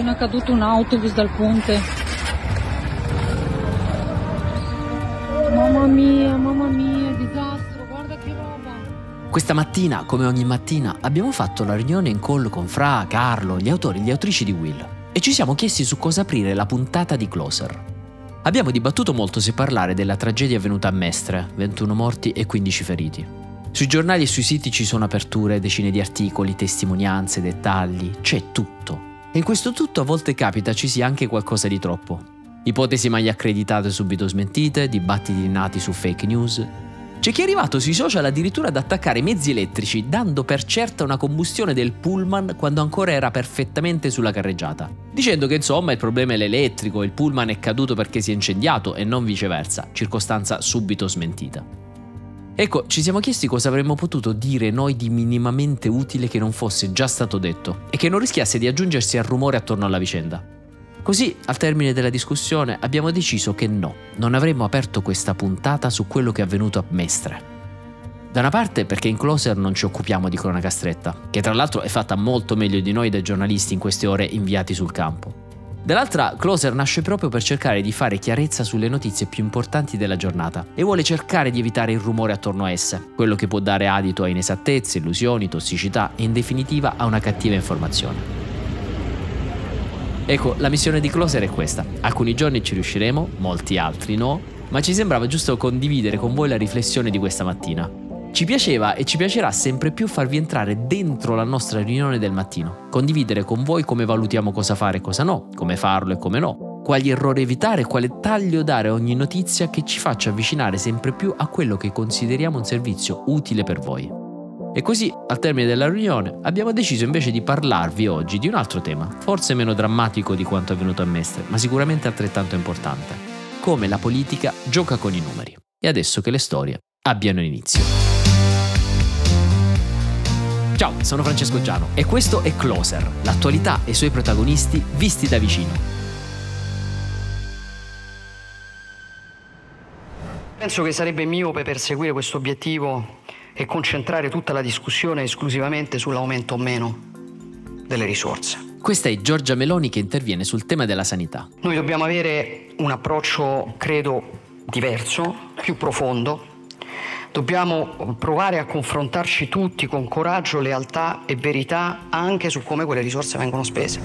appena caduto un autobus dal ponte. Mamma mia, mamma mia, disastro, guarda che roba. Questa mattina, come ogni mattina, abbiamo fatto la riunione in call con Fra, Carlo, gli autori e gli autrici di Will e ci siamo chiesti su cosa aprire la puntata di Closer. Abbiamo dibattuto molto se parlare della tragedia avvenuta a Mestre, 21 morti e 15 feriti. Sui giornali e sui siti ci sono aperture, decine di articoli, testimonianze, dettagli, c'è tutto. E in questo tutto a volte capita ci sia anche qualcosa di troppo. Ipotesi mai accreditate subito smentite, dibattiti nati su fake news. C'è chi è arrivato sui social addirittura ad attaccare i mezzi elettrici, dando per certa una combustione del pullman quando ancora era perfettamente sulla carreggiata, dicendo che insomma il problema è l'elettrico, il pullman è caduto perché si è incendiato e non viceversa, circostanza subito smentita. Ecco, ci siamo chiesti cosa avremmo potuto dire noi di minimamente utile che non fosse già stato detto e che non rischiasse di aggiungersi al rumore attorno alla vicenda. Così, al termine della discussione, abbiamo deciso che no, non avremmo aperto questa puntata su quello che è avvenuto a Mestre. Da una parte perché in Closer non ci occupiamo di cronaca stretta, che tra l'altro è fatta molto meglio di noi dai giornalisti in queste ore inviati sul campo. Dall'altra, Closer nasce proprio per cercare di fare chiarezza sulle notizie più importanti della giornata e vuole cercare di evitare il rumore attorno a esse, quello che può dare adito a inesattezze, illusioni, tossicità e in definitiva a una cattiva informazione. Ecco, la missione di Closer è questa. Alcuni giorni ci riusciremo, molti altri no, ma ci sembrava giusto condividere con voi la riflessione di questa mattina. Ci piaceva e ci piacerà sempre più farvi entrare dentro la nostra riunione del mattino, condividere con voi come valutiamo cosa fare e cosa no, come farlo e come no, quali errori evitare e quale taglio dare a ogni notizia che ci faccia avvicinare sempre più a quello che consideriamo un servizio utile per voi. E così, al termine della riunione, abbiamo deciso invece di parlarvi oggi di un altro tema, forse meno drammatico di quanto è avvenuto a Mestre, ma sicuramente altrettanto importante. Come la politica gioca con i numeri. E adesso che le storie abbiano inizio. Ciao, sono Francesco Giano e questo è Closer, l'attualità e i suoi protagonisti visti da vicino. Penso che sarebbe miope perseguire questo obiettivo e concentrare tutta la discussione esclusivamente sull'aumento o meno delle risorse. Questa è Giorgia Meloni che interviene sul tema della sanità. Noi dobbiamo avere un approccio, credo, diverso, più profondo, Dobbiamo provare a confrontarci tutti con coraggio, lealtà e verità anche su come quelle risorse vengono spese.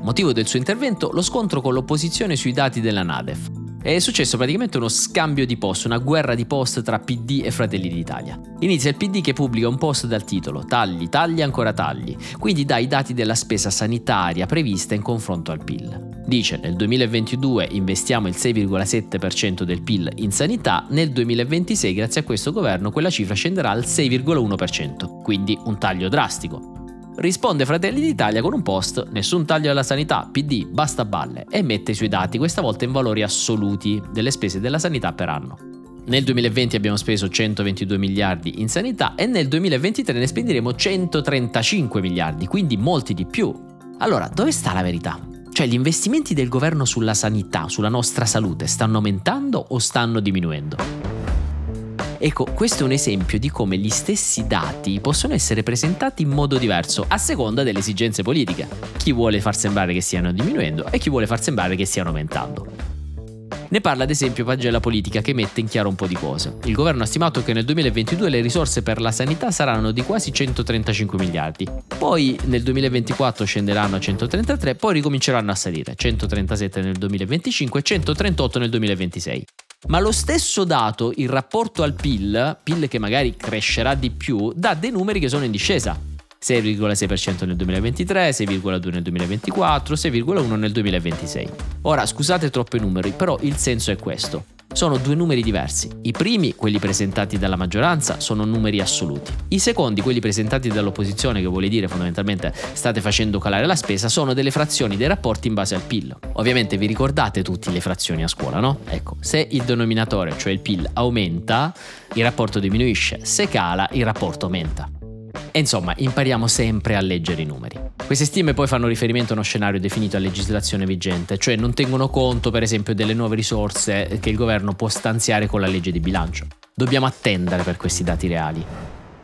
Motivo del suo intervento lo scontro con l'opposizione sui dati della Nadef. È successo praticamente uno scambio di post, una guerra di post tra PD e Fratelli d'Italia. Inizia il PD che pubblica un post dal titolo Tagli, tagli, ancora tagli, quindi dà i dati della spesa sanitaria prevista in confronto al PIL. Dice nel 2022 investiamo il 6,7% del PIL in sanità, nel 2026 grazie a questo governo quella cifra scenderà al 6,1%, quindi un taglio drastico. Risponde Fratelli d'Italia con un post, nessun taglio alla sanità, PD, basta balle, e mette i suoi dati, questa volta in valori assoluti, delle spese della sanità per anno. Nel 2020 abbiamo speso 122 miliardi in sanità e nel 2023 ne spenderemo 135 miliardi, quindi molti di più. Allora, dove sta la verità? Cioè, gli investimenti del governo sulla sanità, sulla nostra salute, stanno aumentando o stanno diminuendo? Ecco, questo è un esempio di come gli stessi dati possono essere presentati in modo diverso a seconda delle esigenze politiche. Chi vuole far sembrare che stiano diminuendo e chi vuole far sembrare che stiano aumentando. Ne parla ad esempio Pagella Politica che mette in chiaro un po' di cose. Il governo ha stimato che nel 2022 le risorse per la sanità saranno di quasi 135 miliardi, poi nel 2024 scenderanno a 133, poi ricominceranno a salire, 137 nel 2025 e 138 nel 2026. Ma lo stesso dato, il rapporto al PIL, PIL che magari crescerà di più, dà dei numeri che sono in discesa. 6,6% nel 2023, 6,2% nel 2024, 6,1% nel 2026. Ora, scusate troppi numeri, però il senso è questo sono due numeri diversi. I primi, quelli presentati dalla maggioranza, sono numeri assoluti. I secondi, quelli presentati dall'opposizione, che vuole dire fondamentalmente state facendo calare la spesa, sono delle frazioni dei rapporti in base al PIL. Ovviamente vi ricordate tutte le frazioni a scuola, no? Ecco, se il denominatore, cioè il PIL, aumenta, il rapporto diminuisce, se cala, il rapporto aumenta. E insomma, impariamo sempre a leggere i numeri. Queste stime poi fanno riferimento a uno scenario definito a legislazione vigente, cioè non tengono conto per esempio delle nuove risorse che il governo può stanziare con la legge di bilancio. Dobbiamo attendere per questi dati reali.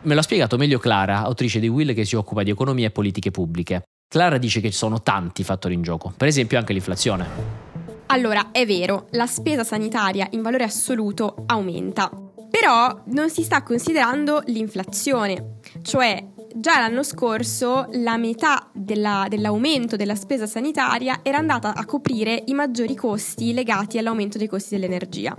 Me l'ha spiegato meglio Clara, autrice di Will che si occupa di economia e politiche pubbliche. Clara dice che ci sono tanti fattori in gioco, per esempio anche l'inflazione. Allora, è vero, la spesa sanitaria in valore assoluto aumenta, però non si sta considerando l'inflazione, cioè già l'anno scorso la metà della, dell'aumento della spesa sanitaria era andata a coprire i maggiori costi legati all'aumento dei costi dell'energia.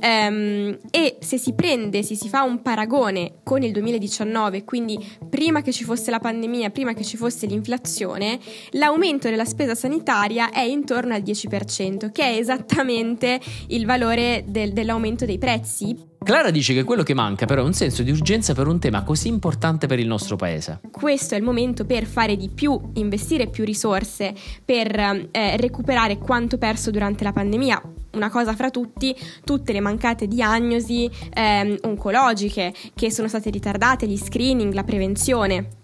Um, e se si prende, se si fa un paragone con il 2019, quindi prima che ci fosse la pandemia, prima che ci fosse l'inflazione, l'aumento della spesa sanitaria è intorno al 10%, che è esattamente il valore del, dell'aumento dei prezzi. Clara dice che quello che manca però è un senso di urgenza per un tema così importante per il nostro paese. Questo è il momento per fare di più, investire più risorse per eh, recuperare quanto perso durante la pandemia. Una cosa fra tutti, tutte le mancate diagnosi eh, oncologiche che sono state ritardate, gli screening, la prevenzione.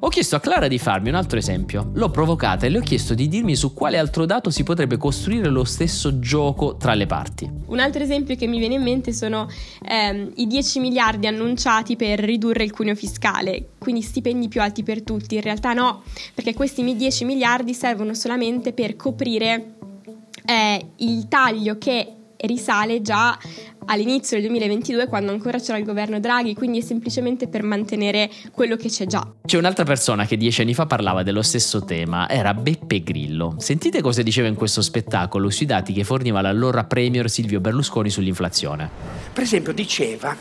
Ho chiesto a Clara di farmi un altro esempio. L'ho provocata e le ho chiesto di dirmi su quale altro dato si potrebbe costruire lo stesso gioco tra le parti. Un altro esempio che mi viene in mente sono ehm, i 10 miliardi annunciati per ridurre il cuneo fiscale, quindi stipendi più alti per tutti. In realtà no, perché questi 10 miliardi servono solamente per coprire eh, il taglio che risale già all'inizio del 2022 quando ancora c'era il governo Draghi, quindi è semplicemente per mantenere quello che c'è già. C'è un'altra persona che dieci anni fa parlava dello stesso tema, era Beppe Grillo. Sentite cosa diceva in questo spettacolo sui dati che forniva l'allora premier Silvio Berlusconi sull'inflazione. Per esempio diceva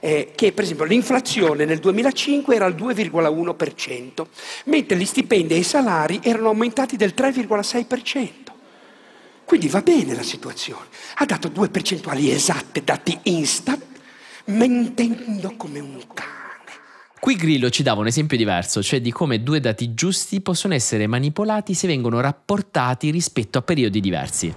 eh, che per esempio l'inflazione nel 2005 era al 2,1%, mentre gli stipendi e i salari erano aumentati del 3,6%. Quindi va bene la situazione. Ha dato due percentuali esatte, dati Instat, mentendo come un cane. Qui Grillo ci dava un esempio diverso, cioè di come due dati giusti possono essere manipolati se vengono rapportati rispetto a periodi diversi.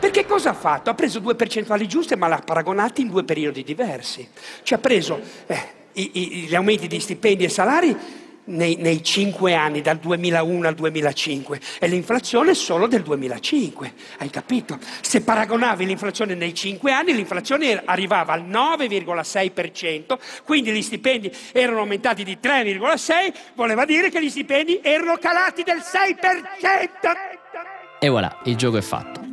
Perché cosa ha fatto? Ha preso due percentuali giuste ma l'ha paragonati in due periodi diversi. Cioè ha preso eh, i, i, gli aumenti di stipendi e salari nei, nei, cinque anni, dal 2001 al 2005, e l'inflazione solo del 2005. Hai capito? Se paragonavi l'inflazione nei cinque anni, l'inflazione arrivava al 9,6%, quindi gli stipendi erano aumentati di 3,6%, voleva dire che gli stipendi erano calati del 6%. E voilà, il gioco è fatto.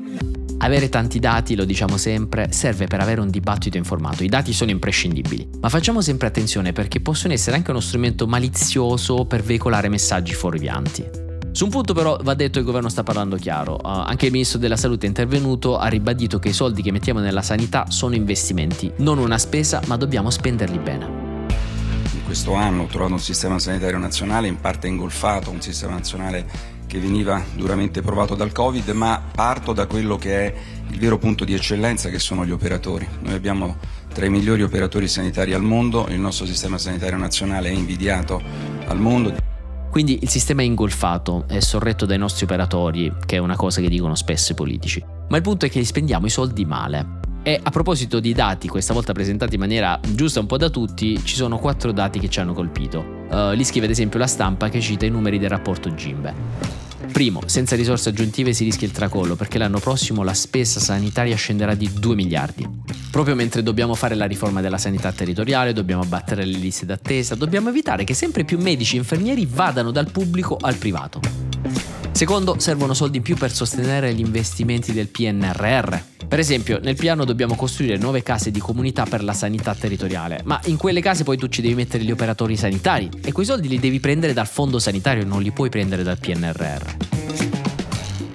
Avere tanti dati, lo diciamo sempre, serve per avere un dibattito informato. I dati sono imprescindibili, ma facciamo sempre attenzione perché possono essere anche uno strumento malizioso per veicolare messaggi fuorvianti. Su un punto però va detto che il governo sta parlando chiaro. Uh, anche il ministro della salute è intervenuto, ha ribadito che i soldi che mettiamo nella sanità sono investimenti, non una spesa, ma dobbiamo spenderli bene. In questo anno ho trovato un sistema sanitario nazionale in parte ingolfato, un sistema nazionale che veniva duramente provato dal Covid, ma parto da quello che è il vero punto di eccellenza che sono gli operatori. Noi abbiamo tra i migliori operatori sanitari al mondo, il nostro sistema sanitario nazionale è invidiato al mondo. Quindi il sistema è ingolfato, è sorretto dai nostri operatori, che è una cosa che dicono spesso i politici. Ma il punto è che spendiamo i soldi male. E a proposito di dati, questa volta presentati in maniera giusta un po' da tutti, ci sono quattro dati che ci hanno colpito. Uh, li scrive ad esempio la stampa che cita i numeri del rapporto Gimbe. Primo, senza risorse aggiuntive si rischia il tracollo perché l'anno prossimo la spesa sanitaria scenderà di 2 miliardi. Proprio mentre dobbiamo fare la riforma della sanità territoriale, dobbiamo abbattere le liste d'attesa, dobbiamo evitare che sempre più medici e infermieri vadano dal pubblico al privato. Secondo, servono soldi in più per sostenere gli investimenti del PNRR. Per esempio, nel piano dobbiamo costruire nuove case di comunità per la sanità territoriale, ma in quelle case poi tu ci devi mettere gli operatori sanitari e quei soldi li devi prendere dal fondo sanitario, non li puoi prendere dal PNRR.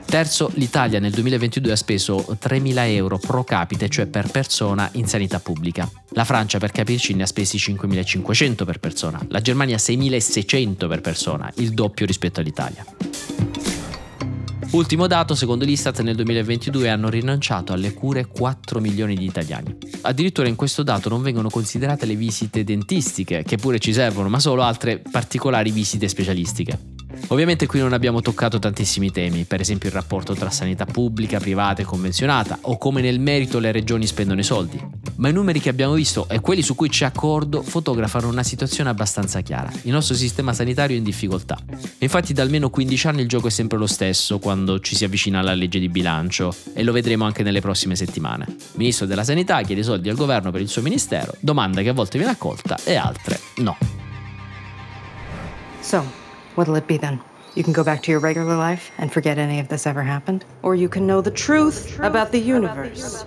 Terzo, l'Italia nel 2022 ha speso 3.000 euro pro capite, cioè per persona, in sanità pubblica. La Francia, per capirci, ne ha spesi 5.500 per persona. La Germania 6.600 per persona, il doppio rispetto all'Italia. Ultimo dato, secondo l'Istat nel 2022 hanno rinunciato alle cure 4 milioni di italiani. Addirittura in questo dato non vengono considerate le visite dentistiche, che pure ci servono, ma solo altre particolari visite specialistiche. Ovviamente qui non abbiamo toccato tantissimi temi, per esempio il rapporto tra sanità pubblica, privata e convenzionata, o come nel merito le regioni spendono i soldi. Ma i numeri che abbiamo visto e quelli su cui c'è accordo fotografano una situazione abbastanza chiara. Il nostro sistema sanitario è in difficoltà. Infatti da almeno 15 anni il gioco è sempre lo stesso quando ci si avvicina alla legge di bilancio e lo vedremo anche nelle prossime settimane. Il ministro della Sanità chiede soldi al governo per il suo ministero, domanda che a volte viene accolta e altre no. So, What'll it be then? You can go back to your regular life and forget any of this ever happened, or you can know the truth about the universe.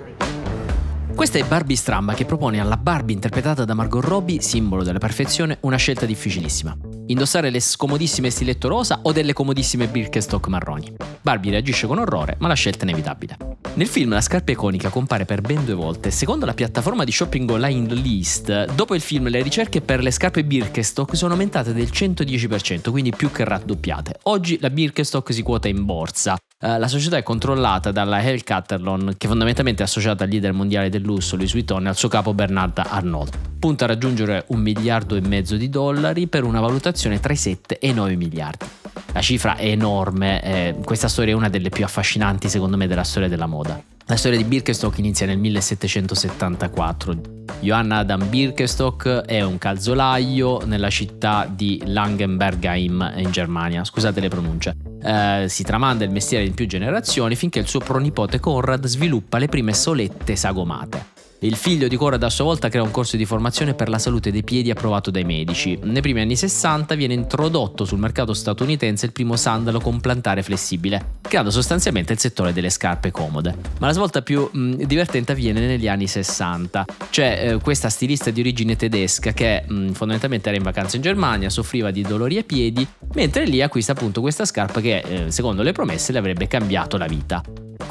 Questa è Barbie Stramba che propone alla Barbie interpretata da Margot Robbie, simbolo della perfezione, una scelta difficilissima. Indossare le scomodissime stiletto rosa o delle comodissime Birkenstock marroni. Barbie reagisce con orrore, ma la scelta è inevitabile. Nel film la scarpa iconica compare per ben due volte. Secondo la piattaforma di shopping online List, dopo il film le ricerche per le scarpe Birkenstock sono aumentate del 110%, quindi più che raddoppiate. Oggi la Birkenstock si quota in borsa. Uh, la società è controllata dalla Hellcatterlon, che fondamentalmente è associata al leader mondiale del lusso Louis Vuitton e al suo capo Bernard Arnault. Punta a raggiungere un miliardo e mezzo di dollari per una valutazione tra i 7 e i 9 miliardi. La cifra è enorme, eh, questa storia è una delle più affascinanti secondo me della storia della moda. La storia di Birkenstock inizia nel 1774. Johann Adam Birkenstock è un calzolaio nella città di Langenbergheim in Germania, scusate le pronunce. Eh, si tramanda il mestiere in più generazioni finché il suo pronipote Conrad sviluppa le prime solette sagomate. Il figlio di Conrad a sua volta crea un corso di formazione per la salute dei piedi approvato dai medici. Nei primi anni 60 viene introdotto sul mercato statunitense il primo sandalo con plantare flessibile, creando sostanzialmente il settore delle scarpe comode. Ma la svolta più mh, divertente avviene negli anni 60. C'è eh, questa stilista di origine tedesca che mh, fondamentalmente era in vacanza in Germania, soffriva di dolori ai piedi, mentre lì acquista appunto questa scarpa che eh, secondo le promesse le avrebbe cambiato la vita.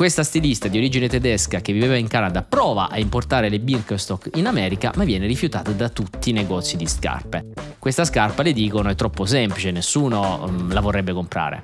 Questa stilista di origine tedesca che viveva in Canada prova a importare le Birkenstock in America ma viene rifiutata da tutti i negozi di scarpe. Questa scarpa, le dicono, è troppo semplice, nessuno um, la vorrebbe comprare.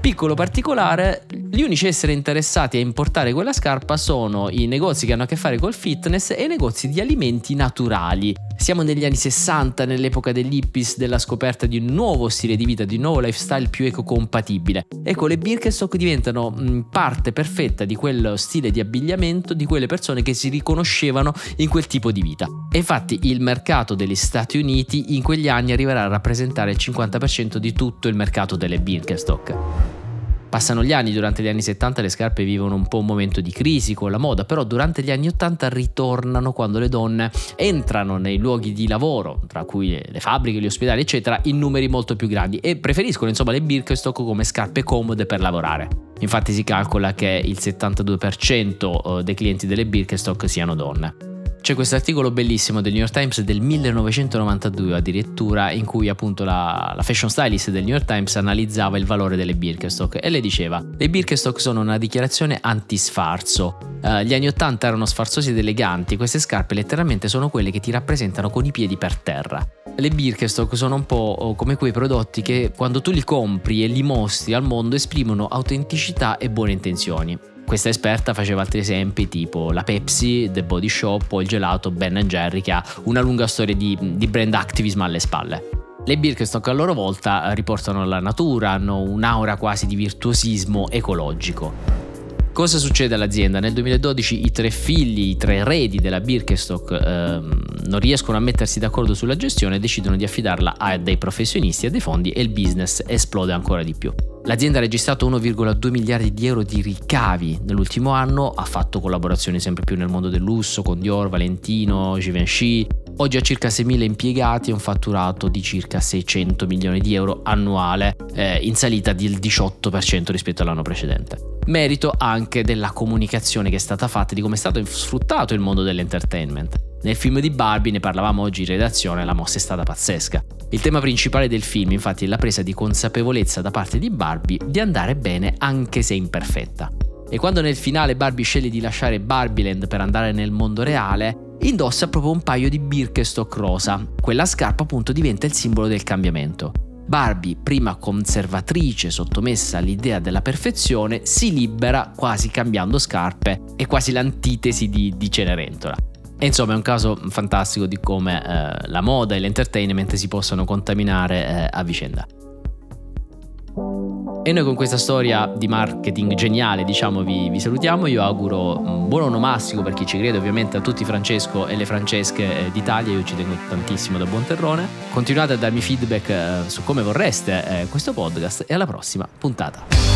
Piccolo particolare, gli unici esseri interessati a importare quella scarpa sono i negozi che hanno a che fare col fitness e i negozi di alimenti naturali. Siamo negli anni 60, nell'epoca degli hippies, della scoperta di un nuovo stile di vita, di un nuovo lifestyle più ecocompatibile. Ecco, le Birkenstock diventano parte perfetta di quello stile di abbigliamento di quelle persone che si riconoscevano in quel tipo di vita. E infatti il mercato degli Stati Uniti in quegli anni arriverà a rappresentare il 50% di tutto il mercato delle Birkenstock. Passano gli anni, durante gli anni 70 le scarpe vivono un po' un momento di crisi con la moda, però durante gli anni 80 ritornano quando le donne entrano nei luoghi di lavoro, tra cui le fabbriche, gli ospedali, eccetera, in numeri molto più grandi e preferiscono insomma le Birkenstock come scarpe comode per lavorare. Infatti si calcola che il 72% eh, dei clienti delle Birkenstock siano donne. C'è questo articolo bellissimo del New York Times del 1992 addirittura in cui appunto la, la, fashion stylist del New York Times analizzava il valore delle Birkenstock e le diceva le Birkenstock sono una dichiarazione anti-sfarzo. Uh, gli anni 80 erano sfarzosi ed eleganti, queste scarpe letteralmente sono quelle che ti rappresentano con i piedi per terra. Le Birkenstock sono un po' oh, come quei prodotti che quando tu li compri e li mostri al mondo esprimono autenticità e buone intenzioni. Questa esperta faceva altri esempi tipo la Pepsi, The Body Shop o il gelato Ben Jerry che ha una lunga storia di, di brand activism alle spalle. Le Birkenstock a loro volta riportano la natura, hanno un'aura quasi di virtuosismo ecologico. Cosa succede all'azienda? Nel 2012 i tre figli, i tre eredi della Birkenstock ehm, non riescono a mettersi d'accordo sulla gestione e decidono di affidarla a dei professionisti e a dei fondi e il business esplode ancora di più. L'azienda ha registrato 1,2 miliardi di euro di ricavi nell'ultimo anno, ha fatto collaborazioni sempre più nel mondo del lusso con Dior, Valentino, Givenchy. Oggi ha circa 6.000 impiegati e un fatturato di circa 600 milioni di euro annuale, eh, in salita del 18% rispetto all'anno precedente merito anche della comunicazione che è stata fatta, di come è stato sfruttato il mondo dell'entertainment. Nel film di Barbie, ne parlavamo oggi in redazione, la mossa è stata pazzesca. Il tema principale del film infatti è la presa di consapevolezza da parte di Barbie di andare bene anche se imperfetta. E quando nel finale Barbie sceglie di lasciare Barbieland per andare nel mondo reale, indossa proprio un paio di Birkenstock rosa. Quella scarpa appunto diventa il simbolo del cambiamento. Barbie, prima conservatrice sottomessa all'idea della perfezione, si libera quasi cambiando scarpe, è quasi l'antitesi di, di Cenerentola. E insomma è un caso fantastico di come eh, la moda e l'entertainment si possano contaminare eh, a vicenda. E noi con questa storia di marketing geniale, diciamo, vi, vi, salutiamo. Io auguro un buon onomastico per chi ci crede, ovviamente a tutti Francesco e le Francesche eh, d'Italia. Io ci tengo tantissimo da buon terrone. Continuate a darmi feedback eh, su come vorreste eh, questo podcast e alla prossima puntata.